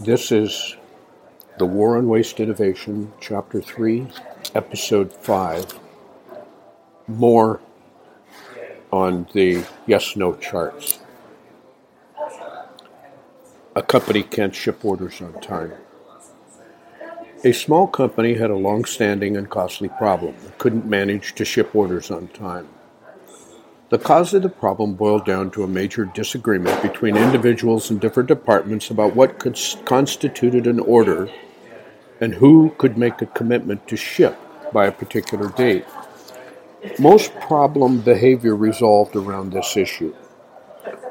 This is The War on Waste Innovation, Chapter 3, Episode 5. More on the yes no charts. A company can't ship orders on time. A small company had a long standing and costly problem. It couldn't manage to ship orders on time. The cause of the problem boiled down to a major disagreement between individuals in different departments about what constituted an order and who could make a commitment to ship by a particular date. Most problem behavior resolved around this issue.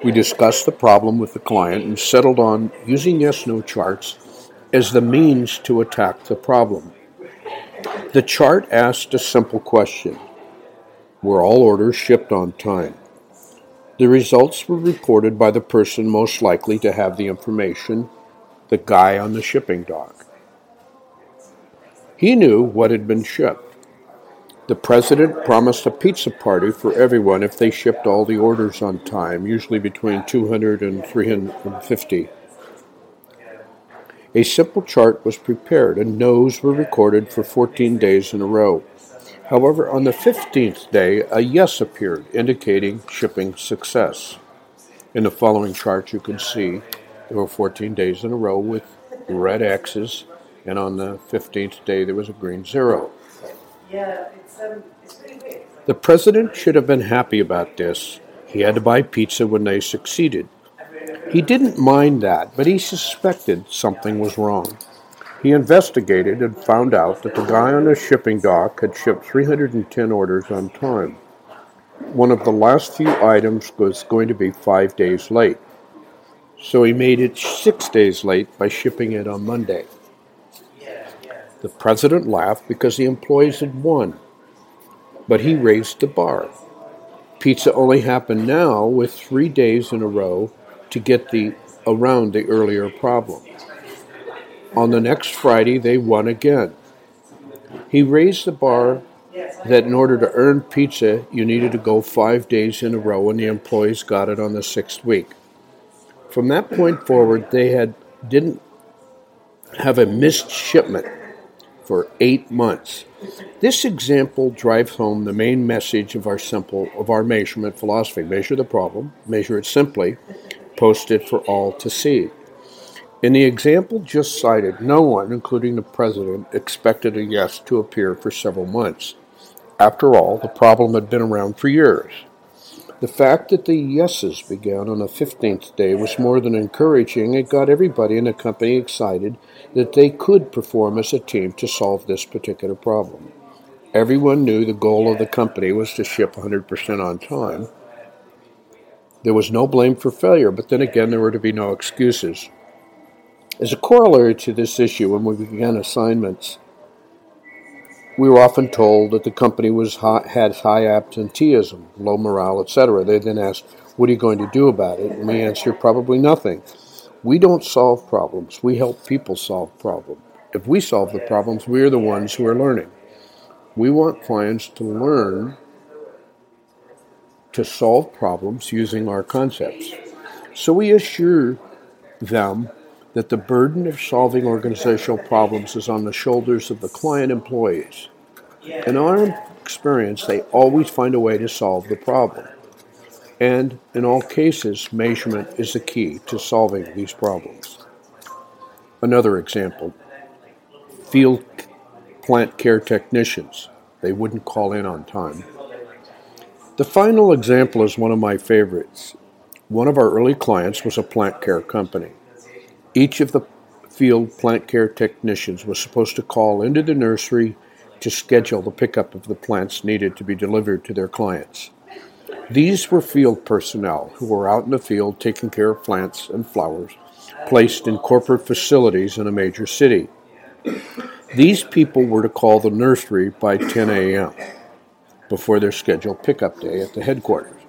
We discussed the problem with the client and settled on using yes no charts as the means to attack the problem. The chart asked a simple question were all orders shipped on time. The results were reported by the person most likely to have the information, the guy on the shipping dock. He knew what had been shipped. The president promised a pizza party for everyone if they shipped all the orders on time, usually between 200 and 350. A simple chart was prepared and no's were recorded for 14 days in a row. However, on the 15th day, a yes appeared, indicating shipping success. In the following chart, you can see there were 14 days in a row with red X's, and on the 15th day, there was a green zero. The president should have been happy about this. He had to buy pizza when they succeeded. He didn't mind that, but he suspected something was wrong. He investigated and found out that the guy on the shipping dock had shipped 310 orders on time. One of the last few items was going to be five days late. So he made it six days late by shipping it on Monday. The president laughed because the employees had won, but he raised the bar. Pizza only happened now with three days in a row to get the around the earlier problem. On the next Friday, they won again. He raised the bar that in order to earn pizza, you needed to go five days in a row, and the employees got it on the sixth week. From that point forward, they had didn't have a missed shipment for eight months. This example drives home the main message of our simple of our measurement philosophy: measure the problem, measure it simply, post it for all to see. In the example just cited, no one, including the president, expected a yes to appear for several months. After all, the problem had been around for years. The fact that the yeses began on the 15th day was more than encouraging. It got everybody in the company excited that they could perform as a team to solve this particular problem. Everyone knew the goal of the company was to ship 100% on time. There was no blame for failure, but then again, there were to be no excuses. As a corollary to this issue, when we began assignments, we were often told that the company was high, had high absenteeism, low morale, etc. They then asked, What are you going to do about it? And we answered, Probably nothing. We don't solve problems, we help people solve problems. If we solve the problems, we are the ones who are learning. We want clients to learn to solve problems using our concepts. So we assure them that the burden of solving organizational problems is on the shoulders of the client employees. In our experience, they always find a way to solve the problem. And in all cases, measurement is the key to solving these problems. Another example field plant care technicians. They wouldn't call in on time. The final example is one of my favorites. One of our early clients was a plant care company. Each of the field plant care technicians was supposed to call into the nursery to schedule the pickup of the plants needed to be delivered to their clients. These were field personnel who were out in the field taking care of plants and flowers placed in corporate facilities in a major city. These people were to call the nursery by 10 a.m. before their scheduled pickup day at the headquarters.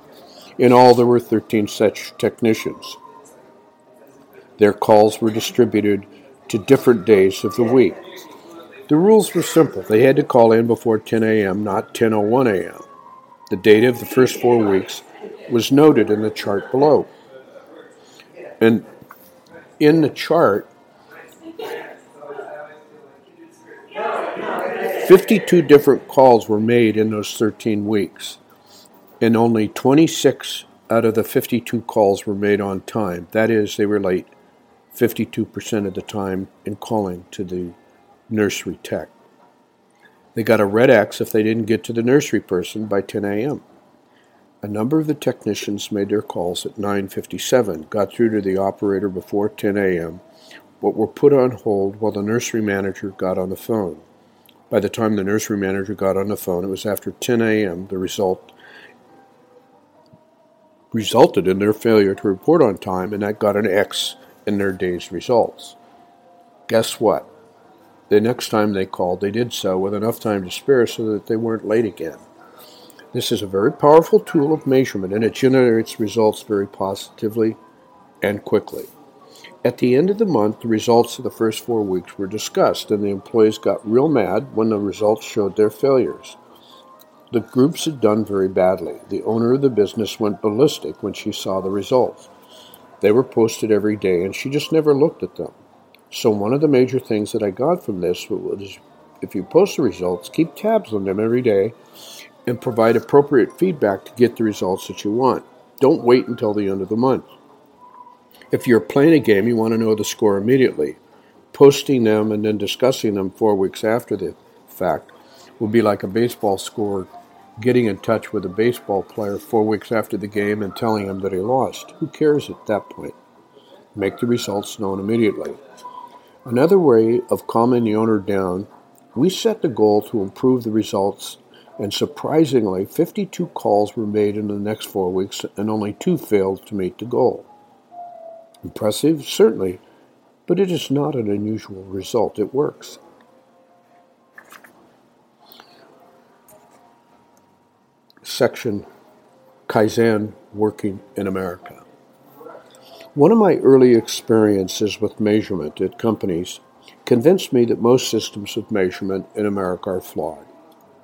In all, there were 13 such technicians. Their calls were distributed to different days of the week. The rules were simple. They had to call in before 10 a.m., not 10:01 a.m. The data of the first four weeks was noted in the chart below. And in the chart, 52 different calls were made in those 13 weeks, and only 26 out of the 52 calls were made on time. That is, they were late 52% of the time in calling to the nursery tech. They got a red X if they didn't get to the nursery person by 10 a.m. A number of the technicians made their calls at 9:57, got through to the operator before 10 a.m., but were put on hold while the nursery manager got on the phone. By the time the nursery manager got on the phone, it was after 10 a.m. The result resulted in their failure to report on time, and that got an X in their day's results. Guess what? The next time they called, they did so with enough time to spare so that they weren't late again. This is a very powerful tool of measurement and it generates results very positively and quickly. At the end of the month, the results of the first four weeks were discussed, and the employees got real mad when the results showed their failures. The groups had done very badly. The owner of the business went ballistic when she saw the results. They were posted every day, and she just never looked at them. So, one of the major things that I got from this was if you post the results, keep tabs on them every day and provide appropriate feedback to get the results that you want. Don't wait until the end of the month. If you're playing a game, you want to know the score immediately. Posting them and then discussing them four weeks after the fact will be like a baseball score getting in touch with a baseball player four weeks after the game and telling him that he lost. Who cares at that point? Make the results known immediately. Another way of calming the owner down, we set the goal to improve the results, and surprisingly, 52 calls were made in the next four weeks, and only two failed to meet the goal. Impressive? Certainly, but it is not an unusual result. It works. Section Kaizen Working in America. One of my early experiences with measurement at companies convinced me that most systems of measurement in America are flawed.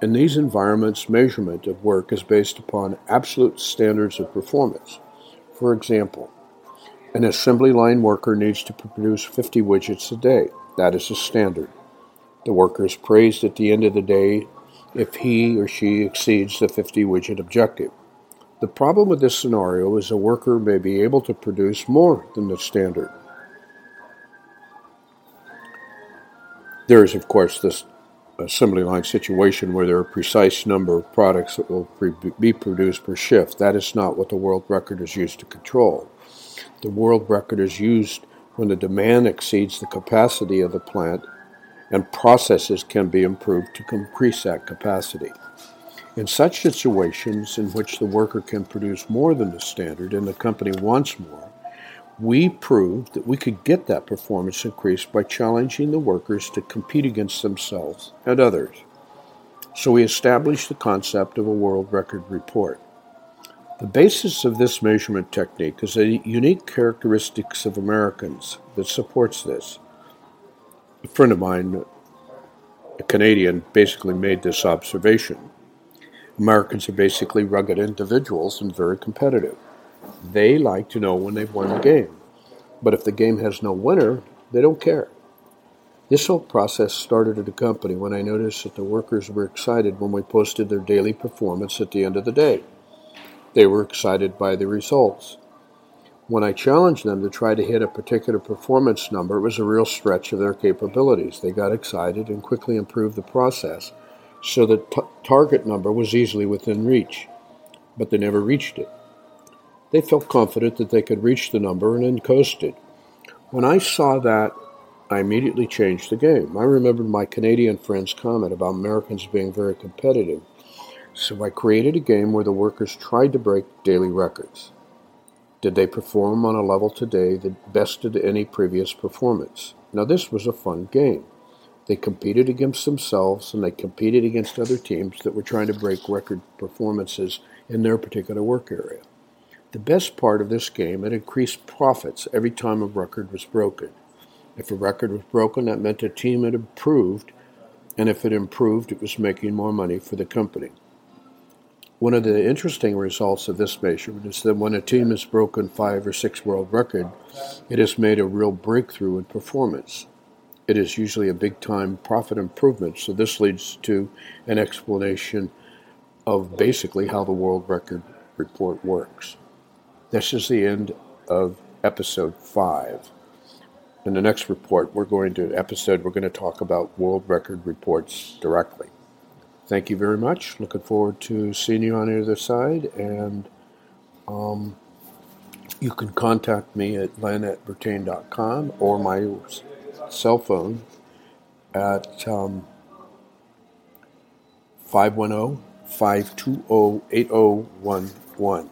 In these environments, measurement of work is based upon absolute standards of performance. For example, an assembly line worker needs to produce 50 widgets a day. That is a standard. The worker is praised at the end of the day if he or she exceeds the 50 widget objective. The problem with this scenario is a worker may be able to produce more than the standard. There is, of course, this assembly line situation where there are a precise number of products that will be produced per shift. That is not what the world record is used to control. The world record is used when the demand exceeds the capacity of the plant and processes can be improved to increase that capacity. In such situations in which the worker can produce more than the standard and the company wants more, we proved that we could get that performance increase by challenging the workers to compete against themselves and others. So we established the concept of a world record report. The basis of this measurement technique is a unique characteristics of Americans that supports this. A friend of mine, a Canadian, basically made this observation. Americans are basically rugged individuals and very competitive. They like to know when they've won the game. But if the game has no winner, they don't care. This whole process started at a company when I noticed that the workers were excited when we posted their daily performance at the end of the day. They were excited by the results. When I challenged them to try to hit a particular performance number, it was a real stretch of their capabilities. They got excited and quickly improved the process so the t- target number was easily within reach, but they never reached it. They felt confident that they could reach the number and then coasted. When I saw that, I immediately changed the game. I remembered my Canadian friend's comment about Americans being very competitive so I created a game where the workers tried to break daily records. Did they perform on a level today that bested any previous performance? Now, this was a fun game. They competed against themselves and they competed against other teams that were trying to break record performances in their particular work area. The best part of this game, it increased profits every time a record was broken. If a record was broken, that meant a team had improved, and if it improved, it was making more money for the company. One of the interesting results of this measurement is that when a team has broken five or six world record, it has made a real breakthrough in performance. it is usually a big time profit improvement. So this leads to an explanation of basically how the World Record Report works. This is the end of episode five. In the next report, we're going to episode we're going to talk about world record reports directly. Thank you very much. Looking forward to seeing you on the other side, and um, you can contact me at len or my cell phone at um, 510 520 8011.